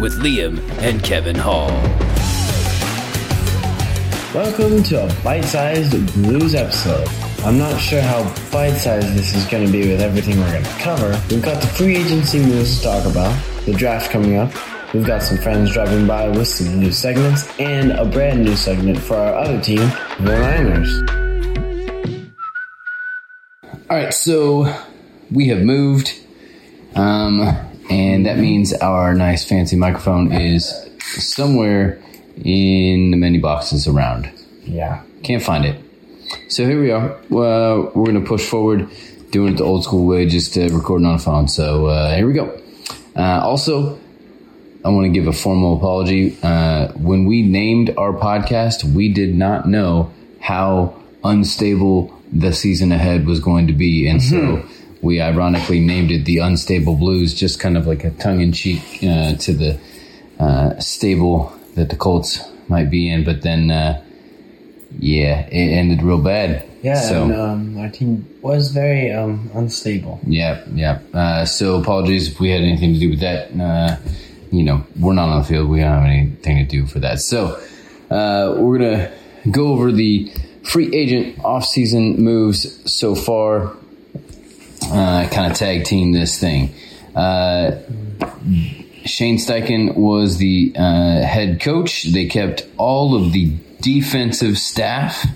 with Liam and Kevin Hall. Welcome to a bite-sized blues episode. I'm not sure how bite-sized this is going to be with everything we're going to cover. We've got the free agency moves to talk about, the draft coming up. We've got some friends driving by with some new segments and a brand new segment for our other team, the Niners. All right, so we have moved, um, and that means our nice fancy microphone is somewhere in the many boxes around. Yeah. Can't find it. So here we are. Uh, we're going to push forward, doing it the old school way, just uh, recording on a phone. So uh, here we go. Uh, also, I want to give a formal apology. Uh, when we named our podcast, we did not know how unstable the season ahead was going to be, and so we ironically named it the Unstable Blues, just kind of like a tongue in cheek uh, to the uh, stable that the Colts might be in. But then, uh, yeah, it ended real bad. Yeah, So and um, our team was very um, unstable. yeah, yeah. Uh, so apologies if we had anything to do with that. Uh, you know, we're not on the field. We don't have anything to do for that. So uh, we're gonna go over the free agent offseason moves so far. Uh, kind of tag team this thing. Uh, Shane Steichen was the uh, head coach. They kept all of the defensive staff.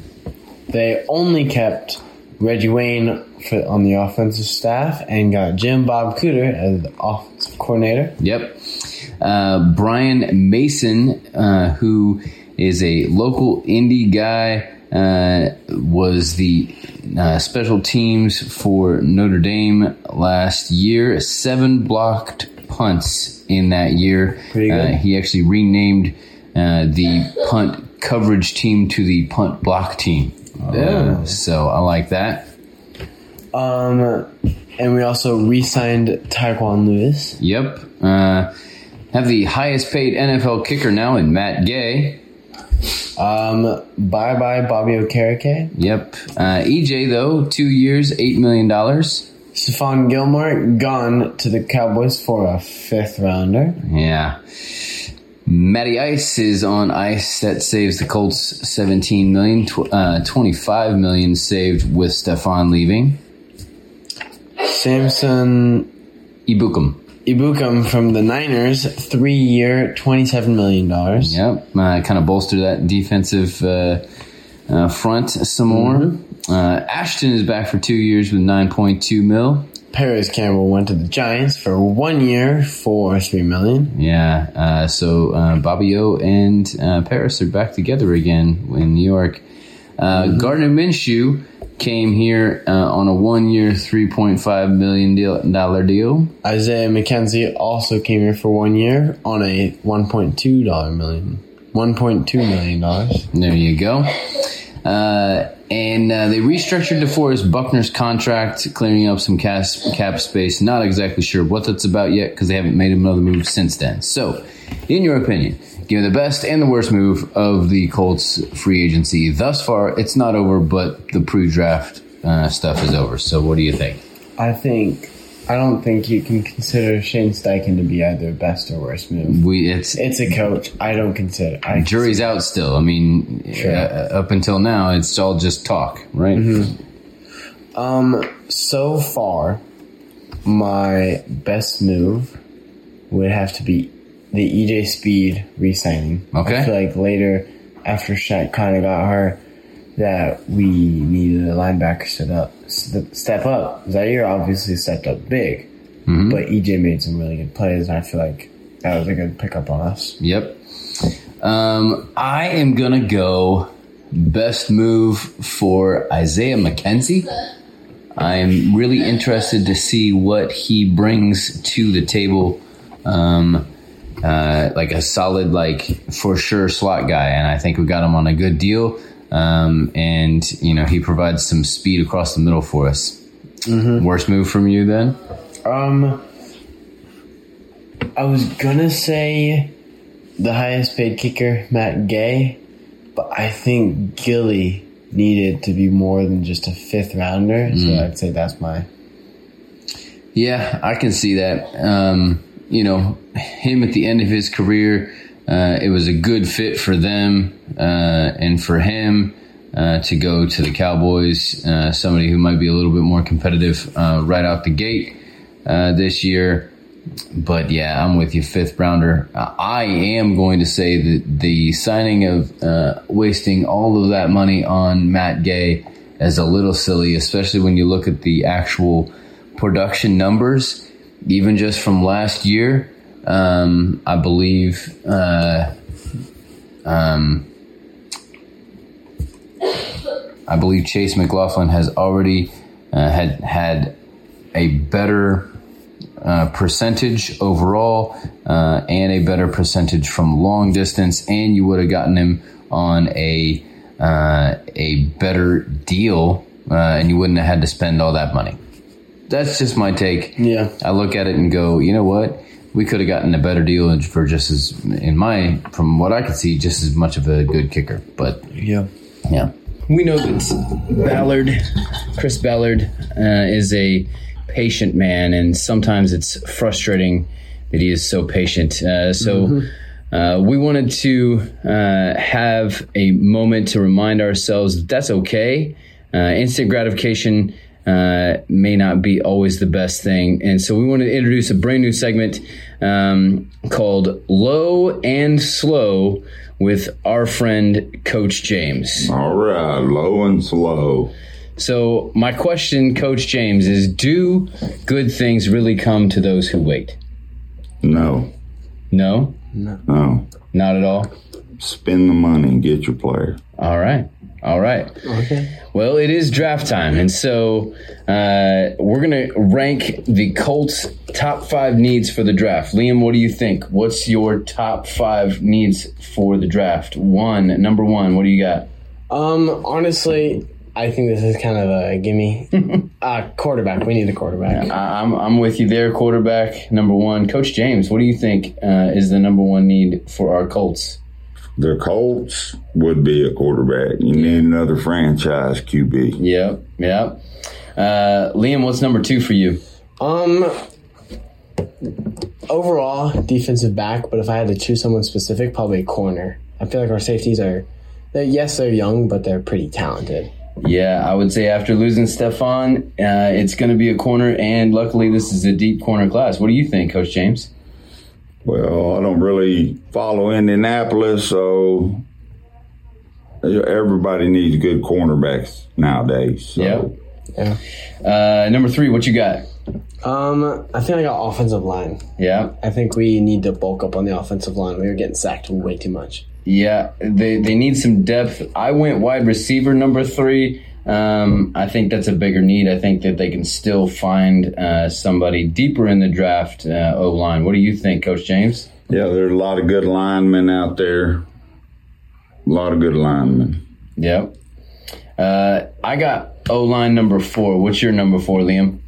They only kept Reggie Wayne for, on the offensive staff and got Jim Bob Cooter as the offensive coordinator. Yep. Uh, Brian Mason, uh, who is a local indie guy, uh, was the uh, special teams for Notre Dame last year. Seven blocked punts in that year. Pretty good. Uh, he actually renamed uh, the punt coverage team to the punt block team. Uh, so I like that. Um, and we also re-signed Tyquan Lewis. Yep. Uh, have the highest paid NFL kicker now in Matt Gay. Um, bye bye Bobby Okereke. Yep. Uh, EJ though, two years, eight million dollars. Stephon Gilmore gone to the Cowboys for a fifth rounder. Yeah. Matty Ice is on ice. That saves the Colts seventeen million. Tw- uh, Twenty-five million saved with Stephon leaving. Samson Ebukam. Ebukam from the Niners, three year, $27 million. Yep. Uh, kind of bolster that defensive uh, uh, front some more. Uh, Ashton is back for two years with nine point two mil. Parris Campbell went to the Giants for one year for 3 million. Yeah, uh, so uh, Bobby O and uh, Parris are back together again in New York. Uh, Gardner Minshew came here uh, on a one-year, $3.5 million deal. Isaiah McKenzie also came here for one year on a $1.2 million. 1.2 million. dollars. There you go. Uh, and uh, they restructured DeForest Buckner's contract, clearing up some cas- cap space. Not exactly sure what that's about yet because they haven't made another move since then. So, in your opinion, give me the best and the worst move of the Colts free agency thus far. It's not over, but the pre-draft uh, stuff is over. So, what do you think? I think, I don't think you can consider Shane Steichen to be either best or worst move. We it's It's a coach. I don't consider. I jury's out still. I mean, Sure. uh, up until now, it's all just talk, right? Um, so far, my best move would have to be the EJ Speed re-signing. Okay. I feel like later, after Shaq kind of got hurt, that we needed a linebacker step up. st- Step up. Zaire obviously stepped up big, but EJ made some really good plays, and I feel like that was a good pickup on us. Yep. Um, I am gonna go best move for Isaiah McKenzie. I'm really interested to see what he brings to the table. Um, uh, like a solid, like for sure slot guy, and I think we got him on a good deal. Um, and you know he provides some speed across the middle for us. Worst move from you then? Um, I was gonna say the highest paid kicker, Matt Gay, but I think Gilly needed to be more than just a fifth rounder, so I'd say that's my. Yeah, I can see that. Um, you know, him at the end of his career, uh, it was a good fit for them uh, and for him uh, to go to the Cowboys. Uh, somebody who might be a little bit more competitive uh, right out the gate uh, this year. But yeah, I'm with you, fifth rounder. I am going to say that the signing of wasting all of that money on Matt Gay is a little silly, especially when you look at the actual production numbers, even just from last year. Um, I believe. Uh, um, I believe Chase McLaughlin has already uh, had had a better uh, percentage overall uh, and a better percentage from long distance, and you would have gotten him on a uh, a better deal, uh, and you wouldn't have had to spend all that money. That's just my take. Yeah. I look at it and go, you know what? We could have gotten a better deal for just as, in my, from what I could see, just as much of a good kicker. But Yeah. yeah, We know that Ballard, Chris Ballard, uh, is a patient man, and sometimes it's frustrating that he is so patient. Uh, so. Uh, we wanted to uh, have a moment to remind ourselves that that's okay. Uh, instant gratification uh, may not be always the best thing. And so we want to introduce a brand new segment um, called Low and Slow with our friend Coach James. All right, low and slow. So, my question, Coach James, is Do good things really come to those who wait? No, No, no. not at all. Spend the money and get your player. All right. All right. Okay. Well, it is draft time, and so uh, we're going to rank the Colts' top five needs for the draft. Liam, what do you think? What's your top five needs for the draft? One, number one, what do you got? Um, honestly, I think this is kind of a gimme. uh, quarterback. We need a quarterback. I- I'm, I'm with you there. Quarterback, number one. Coach James, what do you think uh, is the number one need for our Colts? The Colts would be a quarterback. You need another franchise QB. Yep, yep. Uh, Liam, what's number two for you? Um, overall defensive back, but if I had to choose someone specific, probably a corner. I feel like our safeties are, they're, yes, they're young, but they're pretty talented. Yeah, I would say after losing Stephon, uh, it's going to be a corner, and luckily this is a deep corner class. What do you think, Coach James? Well, I don't really follow Indianapolis, so everybody needs good cornerbacks nowadays. So. Yep. Yeah. Uh, number three, what you got? Um, I think I got offensive line. Yeah, I think we need to bulk up on the offensive line. We were getting sacked way too much. yeah. They they need some depth. I went wide receiver number three. Um, I think that's a bigger need. I think that they can still find uh, somebody deeper in the draft. Uh, o line. What do you think, Coach James? Yeah, there are a lot of good linemen out there. A lot of good linemen. Yep. Uh, I got O line number four. What's your number four, Liam?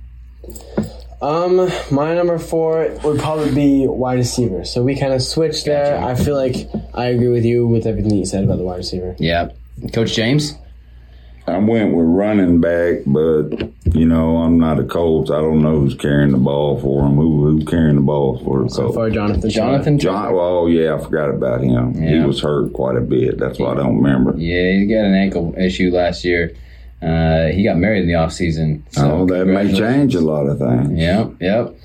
Um, my number four would probably be wide receiver. So we kind of switched there. I feel like I agree with you with everything you said about the wide receiver. Yeah. Coach James? I went with running back, but you know I'm not a Colts. I don't know who's carrying the ball for him. Who who's carrying the ball for the So Colts? far, Jonathan. Jonathan? John. Oh yeah, I forgot about him. He was hurt quite a bit. That's why I don't remember. Yeah, he got an ankle issue last year. Uh, he got married in the offseason. So oh, that may change a lot of things. Yep, yep.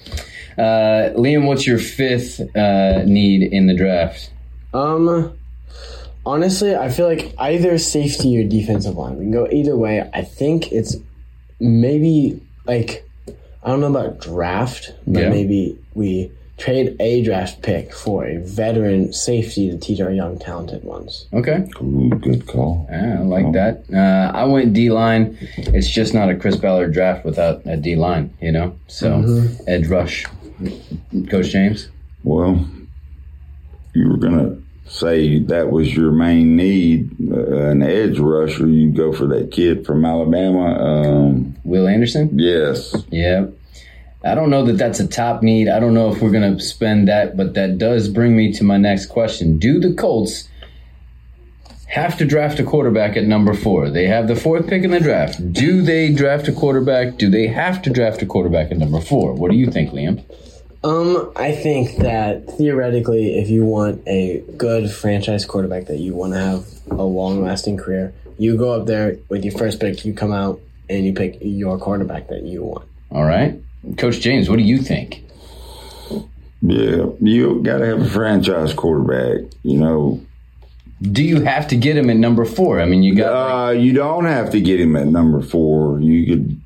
Uh, Liam, what's your fifth uh, need in the draft? Um, honestly, I feel like either safety or defensive line. We can go either way. I think it's maybe like I don't know about draft, but Yeah. maybe we trade a draft pick for a veteran safety to teach our young talented ones. Okay, Ooh, good call. yeah, I like that. Uh, I went D line. It's just not a Chris Ballard draft without a D line, you know? So, edge rush. Coach James? Well, you were gonna say that was your main need, uh, an edge rusher, you go for that kid from Alabama. Um, Will Anderson? yes, Yeah. I don't know that that's a top need. I don't know if we're going to spend that, but that does bring me to my next question. Do the Colts have to draft a quarterback at number four? They have the fourth pick in the draft. Do they draft a quarterback? Do they have to draft a quarterback at number four? What do you think, Liam? Um, I think that theoretically, if you want a good franchise quarterback that you want to have a long lasting career, you go up there with your first pick, you come out and you pick your quarterback that you want. All right. Coach James, what do you think? yeah, you got to have a franchise quarterback. You know, Do you have to get him at number four? I mean, you got like, uh, you don't have to get him at number four. You could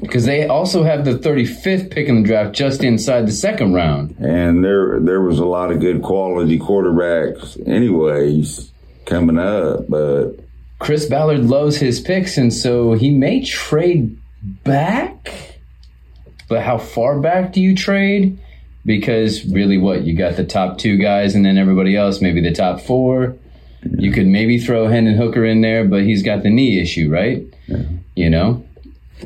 because they also have the 35th pick in the draft just inside the second round. and there there was a lot of good quality quarterbacks anyways coming up but Chris Ballard loves his picks, and so he may trade back. But how far back do you trade? Because really, what you got the top two guys, and then everybody else, maybe the top four. You could maybe throw Hendon Hooker in there, but he's got the knee issue, right? You know,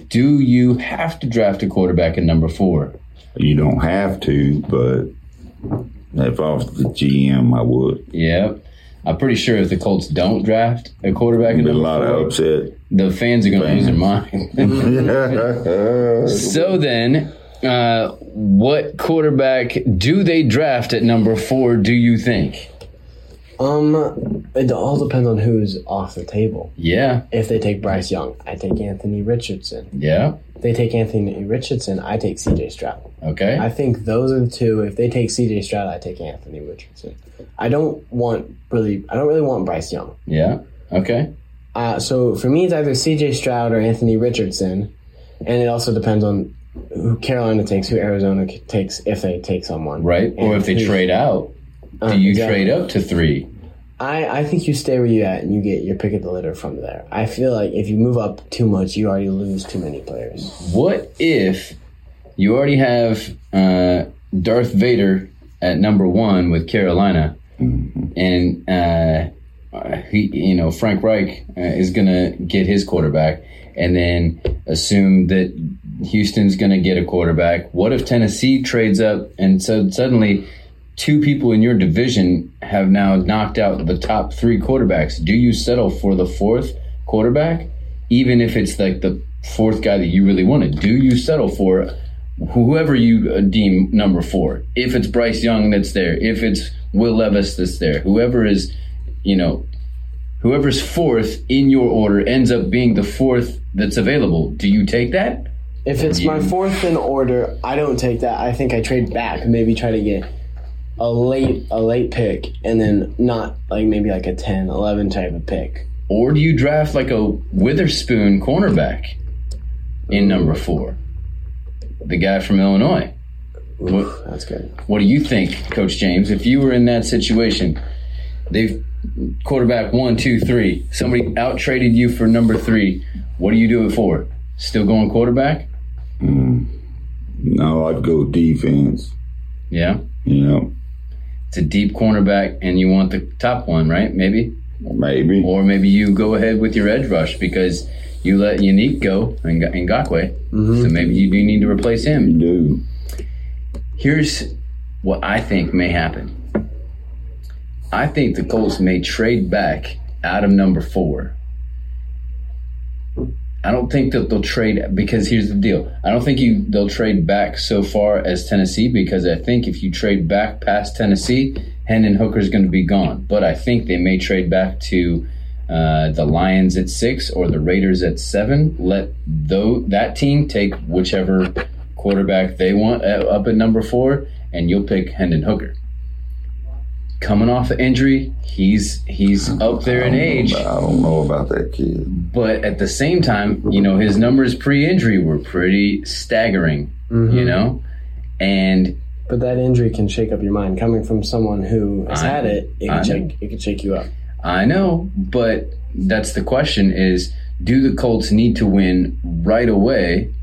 do you have to draft a quarterback at number four? you don't have to but if i was the gm i would Yeah. I'm pretty sure if the Colts don't draft a quarterback at be a lot four, of upset the fans are going to lose their mind. So then, uh, what quarterback do they draft at number four? Do you think? Um, it all depends on who's off the table. Yeah, If they take Bryce Young, I take Anthony Richardson. yeah, If they take Anthony Richardson, I take CJ Stroud. okay, I think those are the two. If they take CJ Stroud, I take Anthony Richardson. I don't want really. I don't really want Bryce Young. yeah, okay, Uh, so for me, it's either CJ Stroud or Anthony Richardson, and it also depends on who Carolina takes, who Arizona takes, if they take someone. right. Or if they trade out, Uh, do you exactly. trade up to three? I, I think you stay where you at and you get your pick of the litter from there. I feel like if you move up too much, you already lose too many players. What if you already have uh, Darth Vader at number one with Carolina, and uh, uh, he, you know, Frank Reich uh, is going to get his quarterback, and then assume that Houston's going to get a quarterback. What if Tennessee trades up, and so suddenly two people in your division have now knocked out the top three quarterbacks? Do you settle for the fourth quarterback, even if it's like the fourth guy that you really wanted? Do you settle for whoever you uh, deem number four? If it's Bryce Young that's there, if it's Will Levis that's there, whoever is, you know, whoever's fourth in your order ends up being the fourth that's available. Do you take that? If it's my fourth in order, I don't take that. I think I trade back, maybe try to get a late a late pick, and then not like maybe like a 10, 11 type of pick. Or do you draft like a Witherspoon cornerback in number four? The guy from Illinois. What, That's good. what do you think, Coach James? If you were in that situation, they've quarterback one, two, three. Somebody out traded you for number three. What do you do it for? Still going quarterback? Mm. no i'd go defense Yeah. you know It's a deep cornerback, and you want the top one, right? Maybe. maybe Or maybe you go ahead with your edge rush because you let Unique go and Ngakoue. Mm-hmm. So maybe you do need to replace him. you do Here's what I think may happen. I think the Colts may trade back out of number four. I don't think that they'll trade because here's the deal. I don't think you they'll trade back so far as Tennessee because I think if you trade back past Tennessee, Hendon Hooker is going to be gone. But I think they may trade back to uh, the Lions at six or the Raiders at seven. Let though that team take whichever quarterback they want uh, up at number four, and you'll pick Hendon Hooker. Coming off an injury, he's he's up there in age, i don't know about that kid but at the same time, you know his numbers pre-injury were pretty staggering. You mm-hmm. know, and But that injury can shake up your mind. Coming from someone who has I- had it, it I can shake it can shake you up. I know, but that's the question: is do the Colts need to win right away,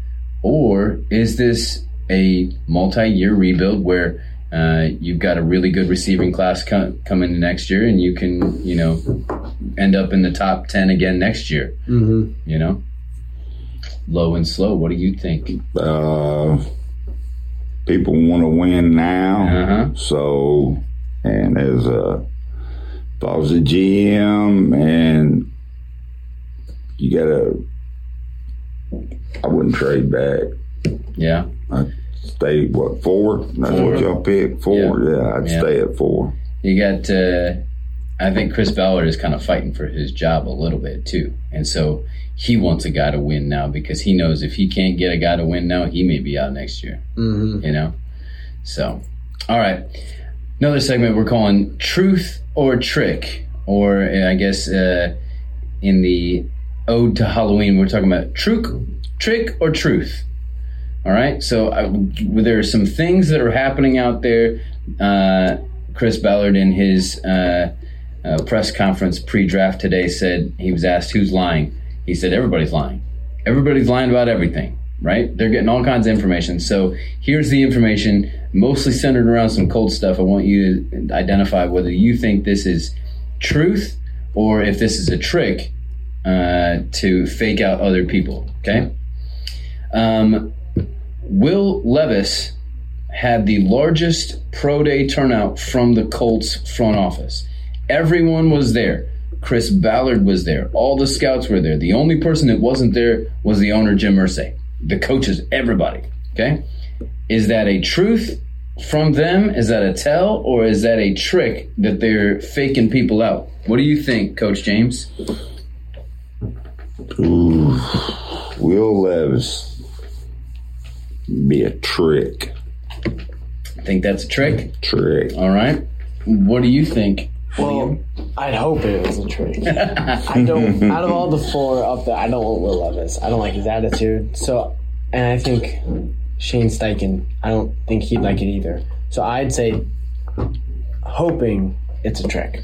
or is this a multi-year rebuild where uh, you've got a really good receiving class co- coming next year, and you can, you know, end up in the top ten again next year. Mm-hmm. You know, low and slow. What do you think? Uh, people want to win now, Uh-huh. so and as a if I was a GM and you gotta, I wouldn't trade back. Yeah, I'd stay what four? That's Four. what y'all pick four. Yeah. Yeah, I'd Yeah. stay at four. you got. Uh, I think Chris Ballard is kind of fighting for his job a little bit too, and so he wants a guy to win now because he knows if he can't get a guy to win now, he may be out next year. Mm-hmm. you know. So, all right, another segment we're calling "Truth or Trick," or uh, I guess uh, in the ode to Halloween, we're talking about truth, trick or truth. All right, so I, there are some things that are happening out there. Uh, Chris Ballard in his uh, uh, press conference pre-draft today said he was asked who's lying. He said everybody's lying. Everybody's lying about everything, right? They're getting all kinds of information. So here's the information, mostly centered around some cold stuff. I want you to identify whether you think this is truth or if this is a trick uh, to fake out other people. Okay. Um, Will Levis had the largest pro day turnout from the Colts front office. Everyone was there. Chris Ballard was there. All the scouts were there. The only person that wasn't there was the owner, Jim Irsay. The coaches, everybody. Okay? Is that a truth from them? Is that a tell? Or is that a trick that they're faking people out? What do you think, Coach James? Ooh, Will Levis be a trick. Think that's a trick? Trick. All right. What do you think? Well, I'd hope it was a trick. I don't. Out of all the four up there, I don't want Will Levis. I don't like his attitude. So, and I think Shane Steichen. I don't think he'd like it either. So I'd say, hoping it's a trick.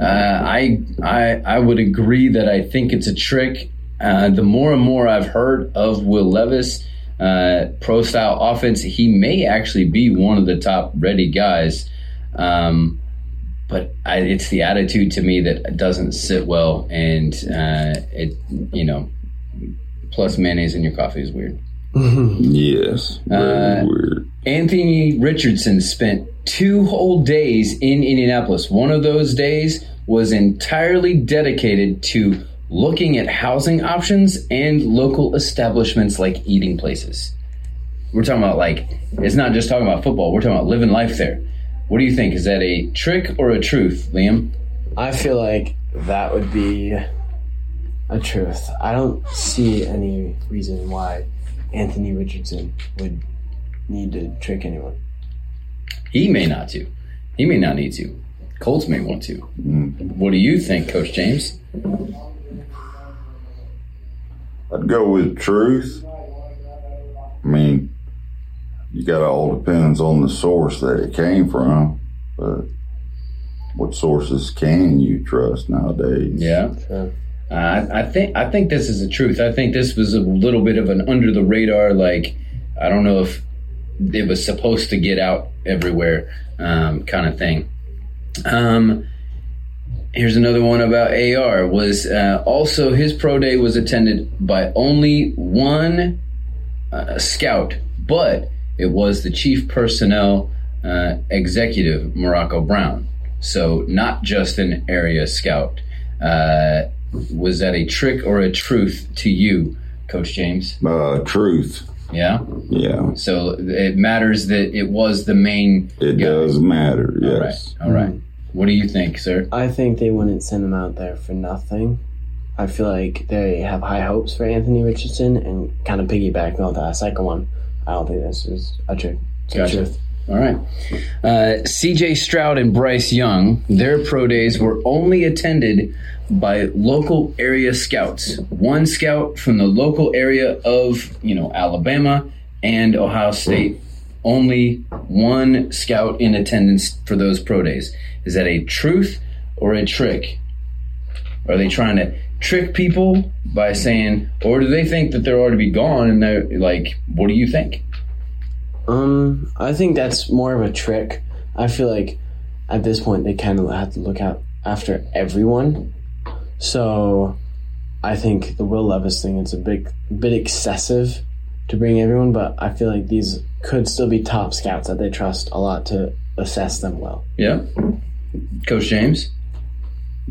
Uh, I I I would agree that I think it's a trick. Uh, the more and more I've heard of Will Levis, uh, pro style offense, he may actually be one of the top ready guys. Um, but I, it's the attitude to me that doesn't sit well, and uh, it you know, plus mayonnaise in your coffee is weird. Yes. Uh, weird. Anthony Richardson spent two whole days in Indianapolis. One of those days was entirely dedicated to looking at housing options and local establishments like eating places. We're talking about like it's not just talking about football. We're talking about living life there. What do you think? Is that a trick or a truth, Liam? I feel like that would be a truth. I don't see any reason why Anthony Richardson would need to trick anyone. He may not to. He may not need to. Colts may want to. Mm. What do you think, Coach James? I'd go with truth. I mean, you got to all depends on the source that it came from, but what sources can you trust nowadays? Yeah. Uh, I, I think I think this is the truth. I think this was a little bit of an under the radar. Like I don't know if it was supposed to get out everywhere, um, kind of thing. Um, here's another one about AR. Was uh, also his pro day was attended by only one uh, scout, but it was the chief personnel uh, executive Morocco Brown. So not just an area scout. Uh, was that a trick or a truth to you, Coach James? Uh, truth. Yeah. Yeah, So it matters that it was the main. it guy. does matter. All right. Yes. All right. What do you think, sir? I think they wouldn't send him out there for nothing. I feel like they have high hopes for Anthony Richardson and kind of piggybacking on that second one. I don't think this is a trick. Gotcha. truth. All right. Uh, CJ Stroud and Bryce Young, their pro days were only attended by local area scouts. One scout from the local area of, you know, Alabama and Ohio State. Only one scout in attendance for those pro days. Is that a truth or a trick? Are they trying to trick people by saying, or do they think that they're already gone and they're like, what do you think? Um, I think that's more of a trick. I feel like at this point they kind of have to look out after everyone. So I think the Will Levis thing is a big bit excessive to bring everyone, but I feel like these could still be top scouts that they trust a lot to assess them well. Yeah. Coach James,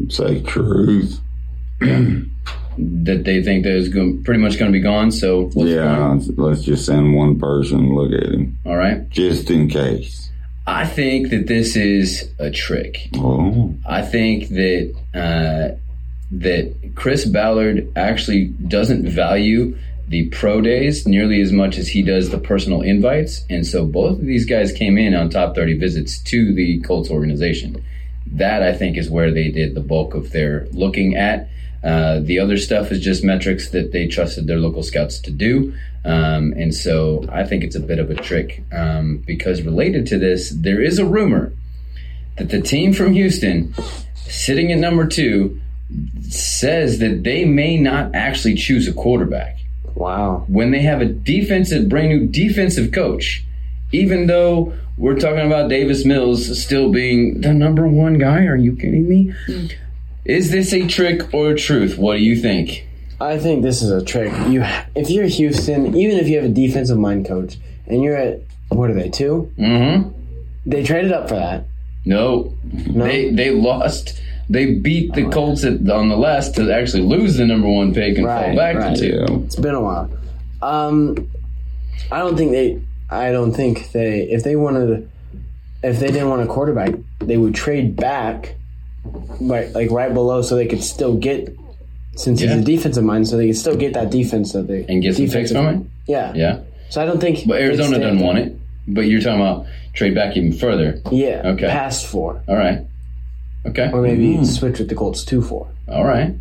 Say truth. that they think that is going, pretty much going to be gone. So what's Yeah, on? let's just send one person look at him, All right. just in case. I think that this is a trick. Oh, I think that uh, that Chris Ballard actually doesn't value the pro days nearly as much as he does the personal invites, and so both of these guys came in on top thirty visits to the Colts organization. That I think is where they did the bulk of their looking at. Uh, the other stuff is just metrics that they trusted their local scouts to do. Um, and so I think it's a bit of a trick um, because related to this, there is a rumor that the team from Houston, sitting at number two, says that they may not actually choose a quarterback Wow. when they have a defensive, brand new defensive coach. Even though we're talking about Davis Mills still being the number one guy, are you kidding me? Is this a trick or a truth? What do you think? I think this is a trick. You, if you're Houston, even if you have a defensive mind coach, and you're at what are they two? Mm-hmm. They traded up for that. No, they they lost. They beat the Colts at, on the last to actually lose the number one pick and fall Right, back right. to two. yeah. It's been a while. Um, I don't think they. I don't think they. If they wanted, if they didn't want a quarterback, they would trade back, right, like right below, so they could still get. Since Yeah. he's a defensive mind, so they could still get that defense that they And get some picks defensive- from it. Yeah. Yeah, So I don't think. but Arizona doesn't want it. But you're talking about trade back even further. Yeah. Okay. Past four, All right. Okay. or maybe switch with the Colts two four. All right.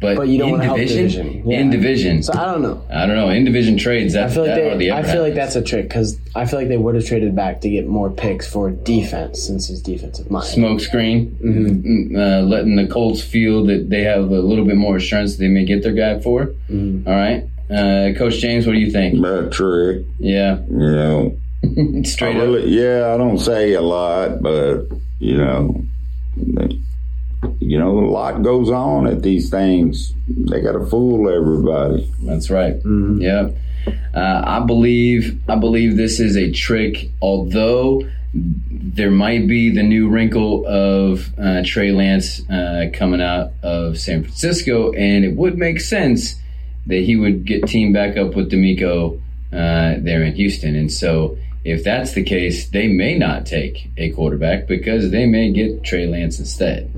But, But you don't in wanna help division, division. Yeah. in division, So I don't know. I don't know. In division trades, that, I feel like that they. ever I feel like that's a trick because I feel like they would have traded back to get more picks for defense since he's defensive mind. smoke screen, Mm-hmm. uh, letting the Colts feel that they have a little bit more assurance they may get their guy for. Mm-hmm. All right. Uh, Coach James, what do you think? That trick, Yeah, you know. I straight up. yeah, I don't say a lot, but you know, they- you know, a lot goes on at these things. They got to fool everybody. That's right. Mm-hmm. Yeah. Uh, I believe I believe this is a trick. Although there might be the new wrinkle of uh, Trey Lance uh, coming out of San Francisco, and it would make sense that he would get teamed back up with DeMeco uh, there in Houston. And so, if that's the case, they may not take a quarterback because they may get Trey Lance instead.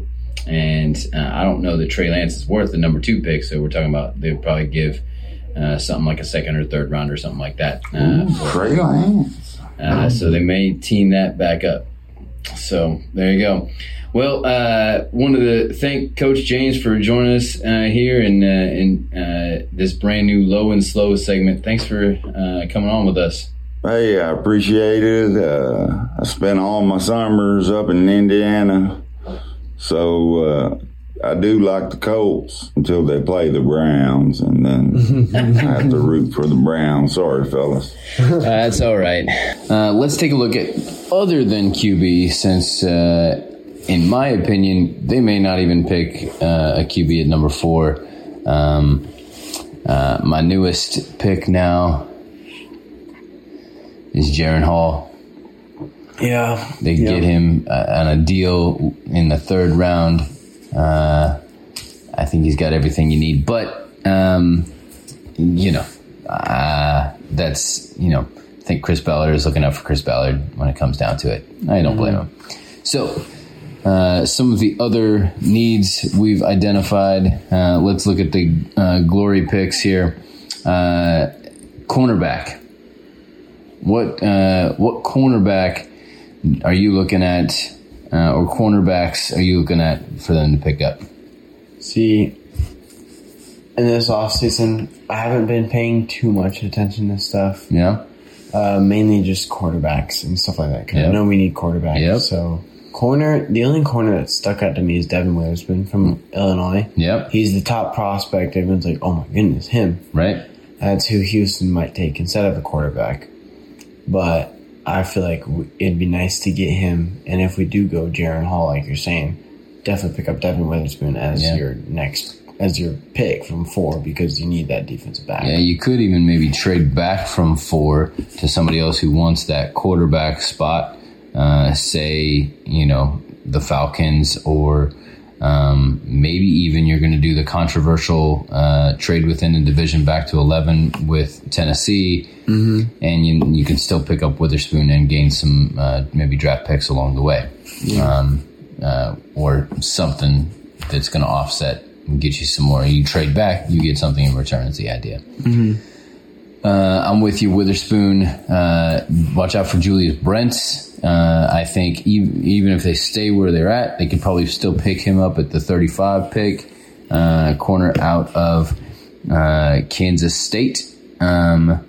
And uh, I don't know that Trey Lance is worth the number two pick. So we're talking about they'd probably give uh, something like a second or third round or something like that. Uh, for- Trey Lance. uh, so they may team that back up. So there you go. Well, uh, wanted to thank Coach James for joining us uh, here in uh, in uh, this brand new low and slow segment. Thanks for uh, coming on with us. Hey, I appreciate it. Uh, I spent all my summers up in Indiana, so uh, I do like the Colts until they play the Browns, and then I have to root for the Browns. Sorry, fellas. that's all right. Uh, let's take a look at other than QB, since uh, in my opinion they may not even pick uh, a QB at number four. Um, uh, my newest pick now is Jaren Hall. Yeah. They Yeah. get him uh, on a deal in the third round. Uh, I think he's got everything you need, but um, you know, uh, that's you know, I think Chris Ballard is looking out for Chris Ballard when it comes down to it. I don't blame him. So. Uh, some of the other needs we've identified. Uh, let's look at the uh, glory picks here. Uh, cornerback. What uh, what cornerback are you looking at, uh, or cornerbacks are you looking at for them to pick up? See, in this off season, I haven't been paying too much attention to stuff. Yeah, Uh, mainly just quarterbacks and stuff like that. Because Yep. I know we need quarterbacks. Yep. So corner, the only corner that stuck out to me is Devon Witherspoon from Illinois. Yep. He's the top prospect. Everyone's like, "Oh my goodness, him." right. That's who Houston might take instead of a quarterback. But I feel like it'd be nice to get him. And if we do go Jaren Hall, like you're saying, definitely pick up Devon Witherspoon as Yeah. your next as your pick from four because you need that defensive back. Yeah, you could even maybe trade back from four to somebody else who wants that quarterback spot. Uh, say, you know, the Falcons, or um, maybe even you're going to do the controversial uh, trade within the division back to 11 with Tennessee, and you, you can still pick up Witherspoon and gain some uh, maybe draft picks along the way, um, uh, or something that's going to offset and get you some more. You trade back, you get something in return. Is the idea. Uh, I'm with you, Witherspoon. Uh, watch out for Julius Brents. Uh, I think even, even if they stay where they're at, they could probably still pick him up at the 35 pick, uh, corner out of uh, Kansas State. Um,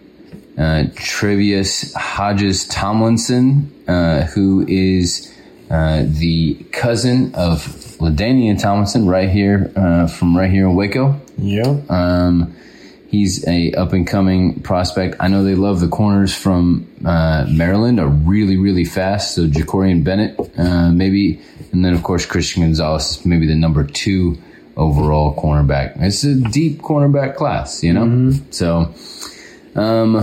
uh, Tre'Vius Hodges Tomlinson, uh, who is uh, the cousin of LaDainian Tomlinson, right here uh, from right here in Waco. Yep. Um, he's a up and coming prospect. I know they love the corners from uh, Maryland, are really really fast. So Jakorian Bennett, uh, maybe, and then of course Christian Gonzalez is maybe the number two overall cornerback. It's a deep cornerback class, you know. So, um,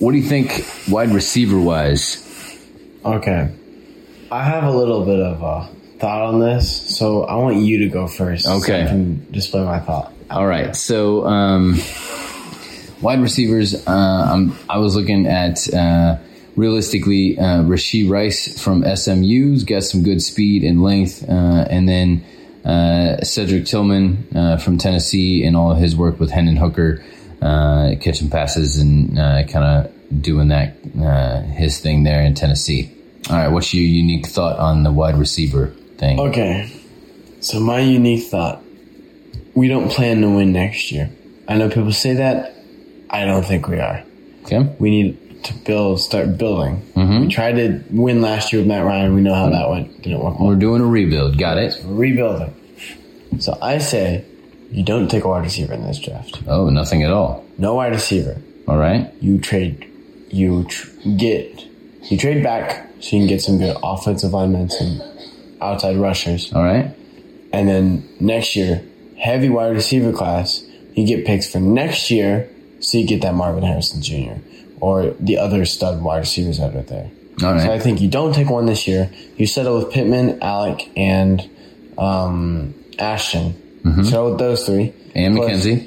what do you think, wide receiver wise? Okay. I have a little bit of a thought on this, so I want you to go first. so Okay. I can display my thought. All right, so um, wide receivers. Uh, I was looking at uh, realistically uh, Rashee Rice from SMU's got some good speed and length, uh, and then uh, Cedric Tillman uh, from Tennessee and all his work with Hendon Hooker, catching passes and kind of doing that his thing there in Tennessee. All right, what's your unique thought on the wide receiver thing? Okay. So my unique thought: we don't plan to win next year. I know people say that. I don't think we are. Okay. We need to build, start building. Mm-hmm. We tried to win last year with Matt Ryan. We know how that went. Didn't work. We're doing a rebuild. Got it. We're rebuilding. So I say you don't take a wide receiver in this draft. Oh, nothing at all. No wide receiver. All right. You trade. You tr- get. You trade back so you can get some good offensive linemen, some outside rushers, All right. and then next year, heavy wide receiver class. You get picks for next year, so you get that Marvin Harrison Jr. or the other stud wide receivers that are there. All right. So I think you don't take one this year. You settle with Pittman, Alec, and um, Ashton. Settle with those three. Mm-hmm. and Plus- McKenzie.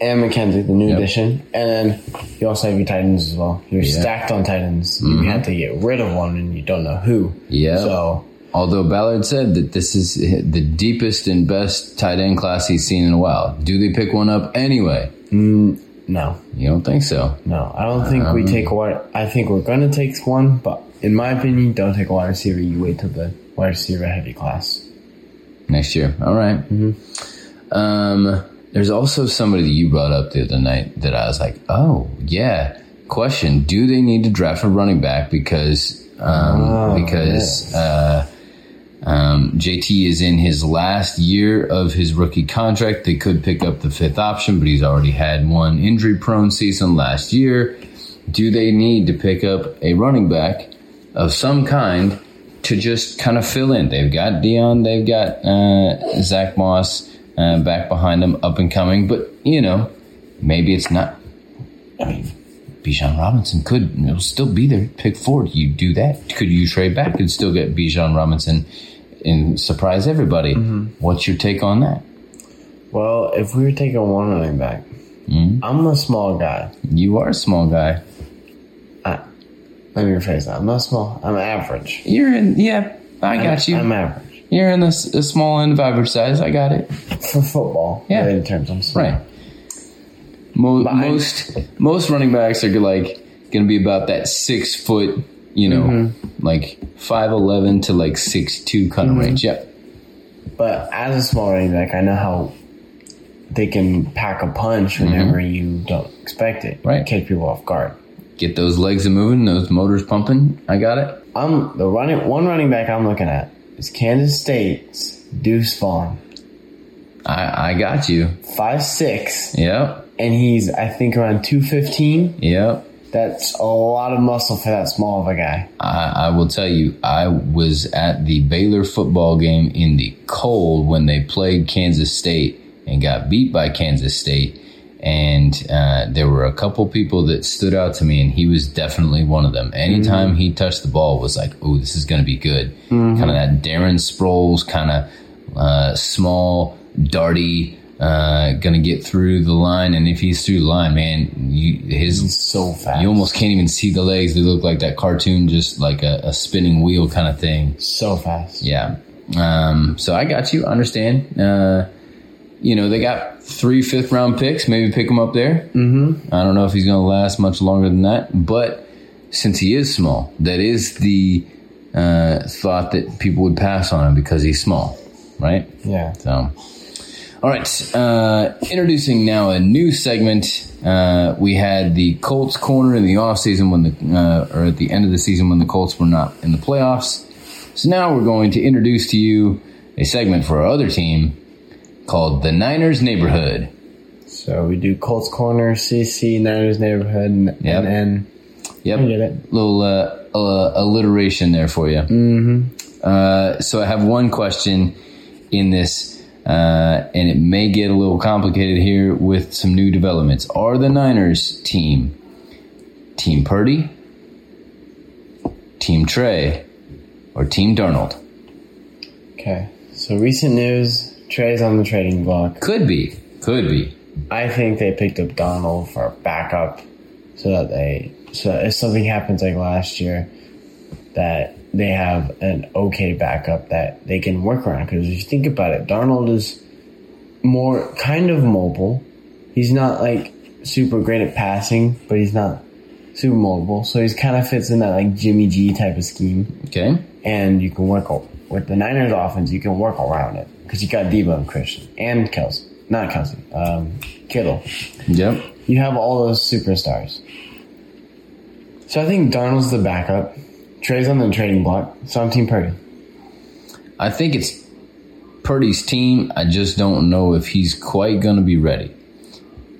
And McKenzie, the new Yep. addition. And then you also have your Titans as well. You're Yeah. Mm-hmm. stacked on Titans. You have to get rid of one and you don't know who. Yeah. So, Although Ballard said that this is the deepest and best tight end class he's seen in a while. Do they pick one up anyway? No. You don't think so? No. I don't think we take a wide. I think we're going to take one, but in my opinion, don't take a wide receiver. You wait till the wide receiver heavy class. Next year. All right. Um, there's also somebody that you brought up the other night that I was like, oh, yeah. Question Do they need to draft a running back because. Um, Oh, because uh, um, JT is in his last year of his rookie contract. They could pick up the fifth option, but he's already had one injury prone season last year. Do they need to pick up a running back of some kind to just kind of fill in? They've got Deon, they've got uh, Zach Moss uh, back behind them, up and coming, but you know, maybe it's not. I mean, Bijan Robinson could still be there. Pick four. You do that. Could you trade back and still get Bijan Robinson and surprise everybody? What's your take on that? Well, if we were taking one running back, Mm-hmm. I'm a small guy. You are a small guy. I, let me rephrase that. I'm not small. I'm average. You're in. Yeah, I got you. I'm average You're in the, s- the small end of average size. I got it. for football. Yeah. in terms I'm small. Right. Mo- most most running backs are like going to be about that six foot, you know, Mm-hmm. like five eleven to like six two kind of range. Yep. But as a small running back, I know how they can pack a punch whenever you don't expect it. Mm-hmm. Right. Catch people off guard. Get those legs moving, those motors pumping. I got it. I'm the running one running back I'm looking at is Kansas State's Deuce Vaughn. I I got you. Five six Yep. and he's I think around two fifteen. Yep. That's a lot of muscle for that small of a guy. I, I will tell you, I was at the Baylor football game in the cold when they played Kansas State and got beat by Kansas State. And uh, there were a couple people that stood out to me, and he was definitely one of them. Anytime Mm-hmm. he touched the ball, was like, "Oh, this is going to be good." Kind of that Darren Sproles kind of uh, small, darty, uh, to get through the line. And if he's through the line, man, you, his He's so fast. you almost can't even see the legs. They look like that cartoon, just like a, a spinning wheel kind of thing. so fast. Yeah. Um, so I got you. Understand. Uh, you know, they got three fifth round picks. Maybe pick him up there. Mm-hmm. I don't know if he's to last much longer than that. But since he is small, that is the uh, thought that people would pass on him because he's small, right? Yeah. So, all right. Uh, introducing now a new segment. Uh, we had the Colts corner in the offseason when the, uh, or at the end of the season when the Colts were not in the playoffs. So now we're going to introduce to you a segment for our other team called the Niners Neighborhood. So we do Colts Corner, CC, Niners Neighborhood, and, Yep. and, Yep. I get it. Little uh, uh, alliteration there for you. Mm-hmm. Uh, so I have one question in this, uh, and it may get a little complicated here with some new developments. Are the Niners team Team Purdy, Team Trey, or Team Darnold? Okay. So recent news: Trey's on the trading block. Could be, could be. I think they picked up Darnold for a backup, so that they so if something happens like last year, that they have an okay backup that they can work around. Because if you think about it, Darnold is more kind of mobile. He's not like super great at passing, but he's not super mobile. So he's kind of fits in that like Jimmy G type of scheme Okay. and you can work with the Niners offense. You can work around it because you got Deebo and Christian and Kelsey, not Kelsey, um, Kittle. Yep. You have all those superstars. So I think Darnold's the backup. Trey's on the trading block. So I'm Team Purdy. I think it's Purdy's team. I just don't know if he's quite going to be ready.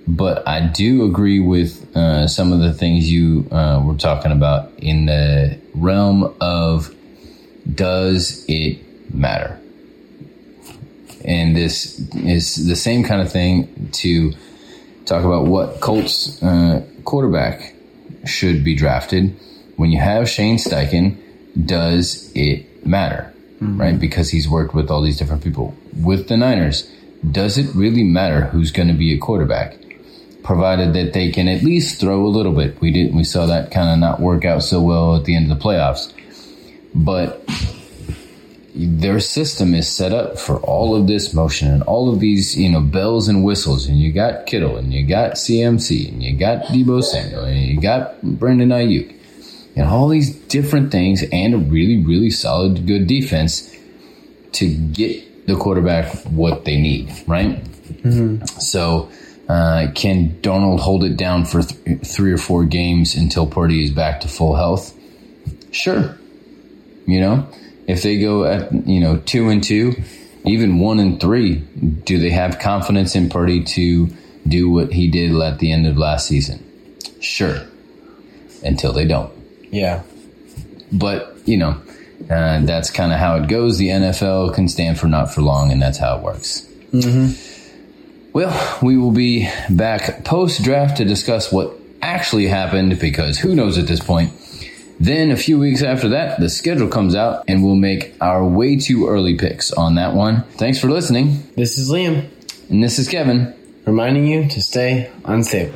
But I do agree with uh, some of the things you uh, were talking about in the realm of does it matter? And this is the same kind of thing to talk about what Colts uh, quarterback should be drafted. When you have Shane Steichen, does it matter? Mm-hmm. Right? Because he's worked with all these different people. With the Niners, does it really matter who's going to be a quarterback? Provided that they can at least throw a little bit. We didn't we saw that kind of not work out so well at the end of the playoffs. But their system is set up for all of this motion and all of these, you know, bells and whistles. And you got Kittle and you got CMC and you got Deebo Samuel and you got Brandon Aiyuk and all these different things and a really, really solid, good defense to get the quarterback what they need, right? So, uh, can Darnold hold it down for th- three or four games until Purdy is back to full health? Sure. You know, if they go at you know two and two, even one and three, do they have confidence in Purdy to do what he did at the end of last season? Sure. Until they don't. Yeah. But you know, uh, that's kind of how it goes. The NFL can stand for not for long, and that's how it works. Well, we will be back post draft to discuss what actually happened because who knows at this point. Then a few weeks after that, the schedule comes out and we'll make our way too early picks on that one. Thanks for listening. This is Liam And this is Kevin. reminding you to stay unstable.